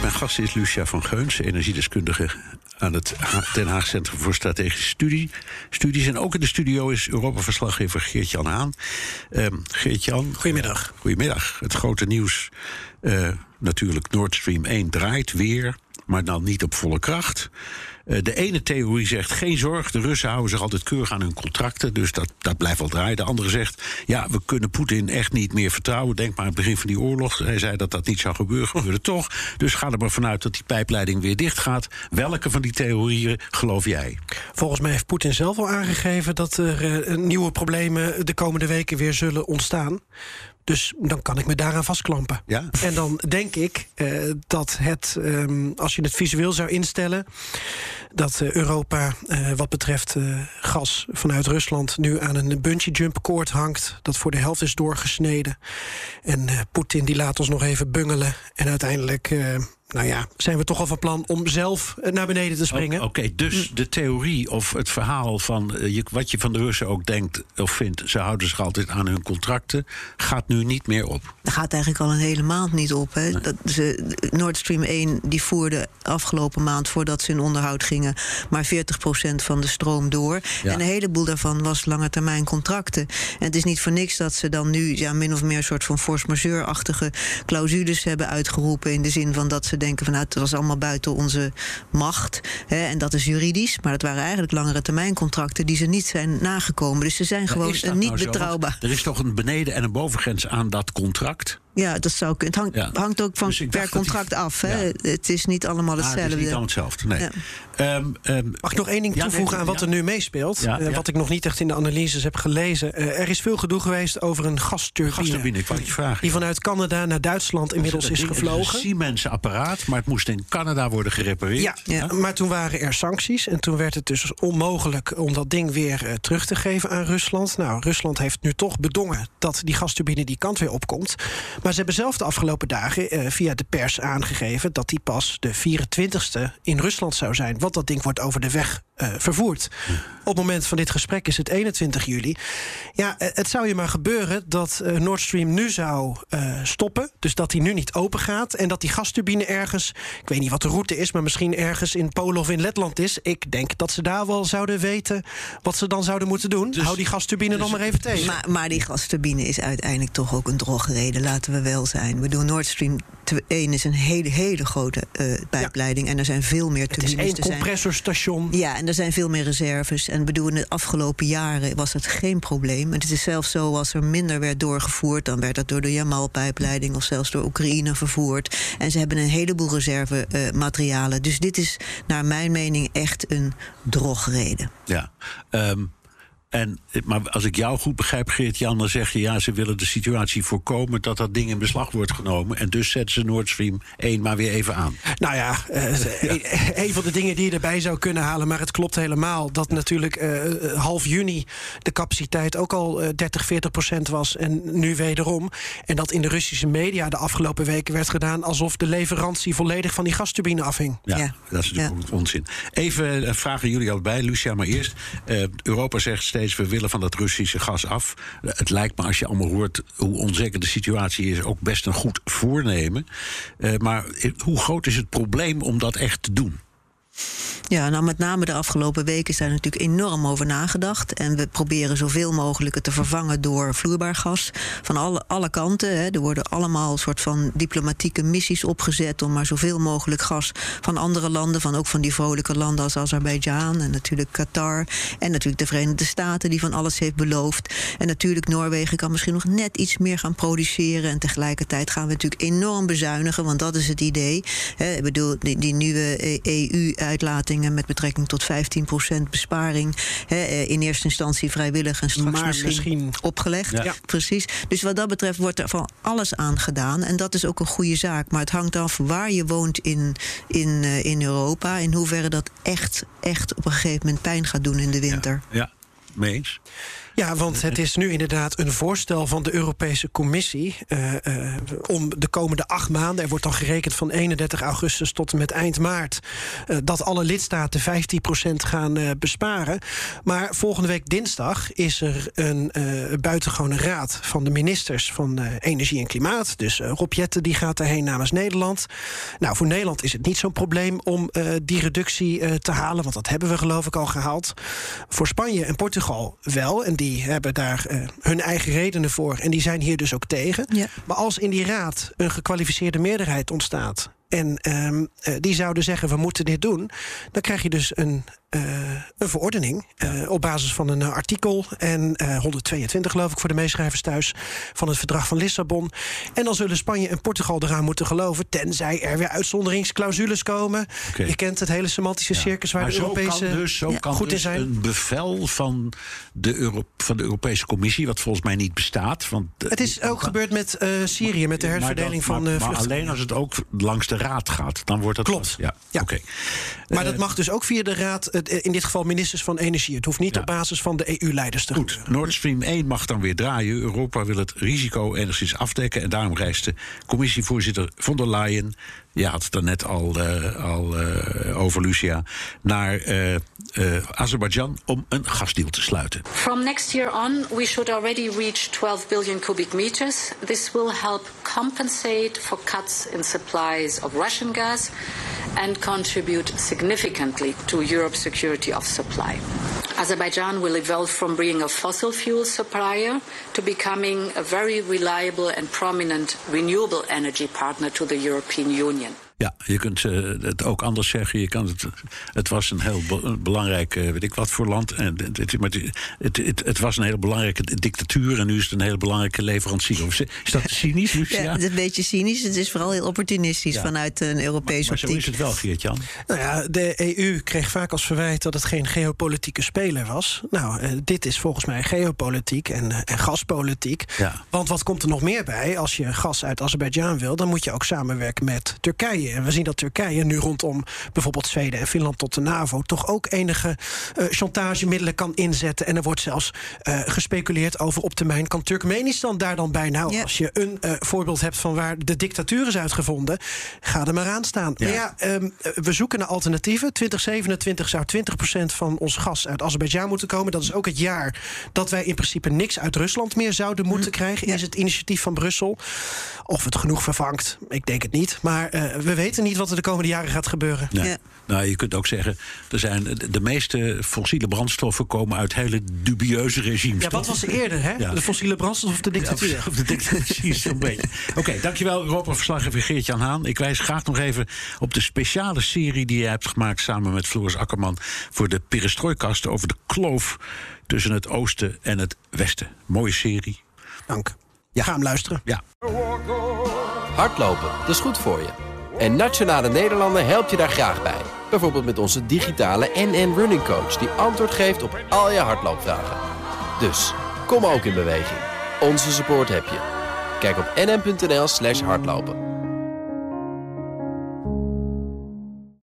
Mijn gast is Lucia van Geuns, energiedeskundige aan het Den Haag Centrum voor Strategische Studie, Studies. En ook in de studio is Europa-verslaggever Geert-Jan Haan. Um, Geert-Jan. Goedemiddag. Goedemiddag. Het grote nieuws, uh, natuurlijk Nord Stream 1 draait weer, maar dan niet op volle kracht. Uh, de ene theorie zegt geen zorg, de Russen houden zich altijd keurig aan hun contracten, dus dat, dat blijft wel draaien. De andere zegt ja, we kunnen Poetin echt niet meer vertrouwen. Denk maar aan het begin van die oorlog. Hij zei dat dat niet zou gebeuren, gebeurde toch. Dus ga er maar vanuit dat die pijpleiding weer dicht gaat. Welke van die theorieën geloof jij? Volgens mij heeft Poetin zelf al aangegeven dat er uh, nieuwe problemen de komende weken weer zullen ontstaan. Dus dan kan ik me daaraan vastklampen. Ja? En dan denk ik uh, dat het, um, als je het visueel zou instellen, dat uh, Europa uh, wat betreft gas vanuit Rusland nu aan een bungee jump koord hangt, dat voor de helft is doorgesneden. En Poetin die laat ons nog even bungelen en uiteindelijk nou ja, zijn we toch al van plan om zelf naar beneden te springen. Oké, okay, dus de theorie of het verhaal van uh, je, wat je van de Russen ook denkt of vindt, ze houden zich altijd aan hun contracten, gaat nu niet meer op. Dat gaat eigenlijk al een hele maand niet op. Hè. Nee. Dat ze, Nord Stream 1 die voerde afgelopen maand, voordat ze in onderhoud gingen, maar 40% van de stroom door. Ja. En een heleboel daarvan was lange termijn contracten. En het is niet voor niks dat ze dan nu ja, min of meer een soort van force majeure-achtige clausules hebben uitgeroepen. In de zin van dat ze denken van nou, het was allemaal buiten onze macht. Hè, en dat is juridisch. Maar dat waren eigenlijk langere termijn contracten die ze niet zijn nagekomen. Dus ze zijn gewoon niet nou betrouwbaar. Er is toch een beneden- en een bovengrens aan dat contract? Ja, dat zou kunnen. Het hangt, ja. hangt ook van dus per contract die, af. Hè? Ja. Het is niet allemaal hetzelfde. Ah, het is niet allemaal hetzelfde. Nee. Ja. Um, um, Mag ik nog één ding toevoegen nee, aan wat er nu meespeelt? Uh, wat ik nog niet echt in de analyses heb gelezen. Uh, er is veel gedoe geweest over een gasturbine. Gasturbine, ik wou je vragen. Die vanuit Canada naar Duitsland inmiddels is gevlogen. Het is een Siemens apparaat, maar het moest in Canada worden gerepareerd. Ja, ja, maar toen waren er sancties. En toen werd het dus onmogelijk om dat ding weer uh, terug te geven aan Rusland. Nou, Rusland heeft nu toch bedongen dat die gasturbine die kant weer opkomt. Maar ze hebben zelf de afgelopen dagen uh, via de pers aangegeven dat die pas de 24ste in Rusland zou zijn. Want dat ding wordt over de weg uh, vervoerd. Op het moment van dit gesprek is het 21 juli. Ja, het zou je maar gebeuren dat uh, Nord Stream nu zou uh, stoppen. Dus dat die nu niet open gaat. En dat die gasturbine ergens, ik weet niet wat de route is, maar misschien ergens in Polen of in Letland is. Ik denk dat ze daar wel zouden weten wat ze dan zouden moeten doen. Dus, Hou die gasturbine dus, nog maar even tegen. Maar, maar die gasturbine is uiteindelijk toch ook een drogreden, laten we wel zijn. Ik bedoel, Nord Stream 1 is een hele, hele grote pijpleiding. Ja. En er zijn veel meer turbines. Het is één compressorstation. Ja, en er zijn veel meer reserves. En bedoel, in de afgelopen jaren was het geen probleem. En het is zelfs zo, als er minder werd doorgevoerd... dan werd dat door de Jamal-pijpleiding of zelfs door Oekraïne vervoerd. En ze hebben een heleboel reservematerialen. Uh, dus dit is naar mijn mening echt een drogreden. Ja, um en, maar als ik jou goed begrijp, Geert-Jan, dan zeg je... ja, ze willen de situatie voorkomen dat dat ding in beslag wordt genomen... en dus zetten ze Nord Stream 1 maar weer even aan. Nou ja, uh, ja. een van de dingen die je erbij zou kunnen halen... maar het klopt helemaal, dat natuurlijk uh, half juni... de capaciteit ook al uh, 30, 40 procent was en nu wederom. En dat in de Russische media de afgelopen weken werd gedaan... alsof de leverantie volledig van die gasturbine afhing. Ja, ja. dat is natuurlijk ja. onzin. Even vragen jullie al bij, Lucia, maar eerst. Europa zegt we willen van dat Russische gas af. Het lijkt me, als je allemaal hoort hoe onzeker de situatie is, ook best een goed voornemen. Uh, maar hoe groot is het probleem om dat echt te doen? Ja, nou met name de afgelopen weken is daar natuurlijk enorm over nagedacht. En we proberen zoveel mogelijk het te vervangen door vloeibaar gas. Van alle, alle kanten. Hè. Er worden allemaal soort van diplomatieke missies opgezet om maar zoveel mogelijk gas van andere landen, van ook van die vrolijke landen als Azerbeidzjan en natuurlijk Qatar. En natuurlijk de Verenigde Staten die van alles heeft beloofd. En natuurlijk Noorwegen kan misschien nog net iets meer gaan produceren. En tegelijkertijd gaan we natuurlijk enorm bezuinigen, want dat is het idee. Hè. Ik bedoel, die, die nieuwe EU-uitlating met betrekking tot 15% besparing. Hè, in eerste instantie vrijwillig en straks misschien, misschien, opgelegd. Ja. Precies. Dus wat dat betreft wordt er van alles aan gedaan. En dat is ook een goede zaak. Maar het hangt af waar je woont in, in, in Europa. In hoeverre dat echt, echt op een gegeven moment pijn gaat doen in de winter. ja. ja. mee eens? Ja, want het is nu inderdaad een voorstel van de Europese Commissie uh, uh, om de komende acht maanden, er wordt dan gerekend van 31 augustus tot en met eind maart, uh, dat alle lidstaten 15% gaan besparen. Maar volgende week dinsdag is er een buitengewone raad van de ministers van Energie en Klimaat. Dus Rob Jetten die gaat erheen namens Nederland. Nou, voor Nederland is het niet zo'n probleem om die reductie te halen, want dat hebben we geloof ik al gehaald. Voor Spanje en Portugal wel. En die die hebben daar uh, hun eigen redenen voor. En die zijn hier dus ook tegen. Ja. Maar als in die raad een gekwalificeerde meerderheid ontstaat. En um, uh, die zouden zeggen: we moeten dit doen. Dan krijg je dus een een verordening uh, op basis van een uh, artikel en 122 geloof ik voor de meeschrijvers thuis van het verdrag van Lissabon. En dan zullen Spanje en Portugal eraan moeten geloven, tenzij er weer uitzonderingsclausules komen. Okay. Je kent het hele semantische circus waar de Europese kan dus, zo ja, kan goed dus in zijn. Een bevel van de, Euro van de Europese Commissie, wat volgens mij niet bestaat. Want, het is ook gebeurd met Syrië, met de herverdeling van maar, maar alleen als het ook langs de Raad gaat, dan wordt het Klopt. Ja, ja. oké. Maar dat mag dus ook via de Raad, in dit geval ministers van Energie. Het hoeft niet Ja. op basis van de EU-leiders te Goed, gebeuren. Nord Stream 1 mag dan weer draaien. Europa wil het risico enigszins afdekken. En daarom reist de commissievoorzitter von der Leyen... je had het daarnet al, eh, al eh, over, Lucia... naar eh, eh, Azerbeidzjan om een gasdeal te sluiten. From next year on, we should already reach 12 billion cubic meters. This will help compensate for cuts in supplies of Russian gas and contribute significantly to Europe's security of supply. Azerbaijan will evolve from being a fossil fuel supplier to becoming a very reliable and prominent renewable energy partner to the European Union. Ja, je kunt eh, het ook anders zeggen. Je kan het, het was een heel be- belangrijk, eh, weet ik wat voor land. En het, het, maar het, het, het, was een hele belangrijke dictatuur. En nu is het een hele belangrijke leverancier. Of Is dat cynisch, Lucia? Ja, het is een beetje cynisch. Het is vooral heel opportunistisch Ja. vanuit een Europese maar zo optiek. is het wel, Geert-Jan. Nou ja, de EU kreeg vaak als verwijt dat het geen geopolitieke speler was. Nou, eh, dit is volgens mij geopolitiek en, en gaspolitiek. Ja. Want wat komt er nog meer bij? Als je gas uit Azerbeidzjan wil, dan moet je ook samenwerken met Turkije. En we zien dat Turkije nu rondom bijvoorbeeld Zweden en Finland tot de NAVO toch ook enige eh, chantagemiddelen kan inzetten. En er wordt zelfs eh, gespeculeerd over op termijn kan Turkmenistan daar dan bij. Nou, Ja. als je een eh, voorbeeld hebt van waar de dictatuur is uitgevonden, ga er maar aan staan. Ja. Maar ja, ehm, we zoeken naar alternatieven. 2027 zou 20% van ons gas uit Azerbeidzjan moeten komen. Dat is ook het jaar dat wij in principe niks uit Rusland meer zouden moeten krijgen. Ja. Is het initiatief van Brussel. Of het genoeg vervangt, ik denk het niet. Maar eh, we weten niet wat er de komende jaren gaat gebeuren. Nee. Ja. Nou, je kunt ook zeggen, er zijn, de, meeste fossiele brandstoffen komen uit hele dubieuze regimes. Ja, wat was er eerder, hè? Ja. De fossiele brandstof of de dictatuur? Of, of de dictatuur, zo'n beetje. Oké, dankjewel Europa-verslaggever Geert-Jan Haan. Ik wijs graag nog even op de speciale serie die je hebt gemaakt... samen met Floris Akkerman voor de Perestrooikast... over de kloof tussen het oosten en het westen. Mooie serie. Dank. Ja. Ga hem luisteren. Ja. Hardlopen, dat is goed voor je. En Nationale Nederlanden helpt je daar graag bij. Bijvoorbeeld met onze digitale NN Running Coach... die antwoord geeft op al je hardloopvragen. Dus, kom ook in beweging. Onze support heb je. Kijk op nn.nl slash hardlopen.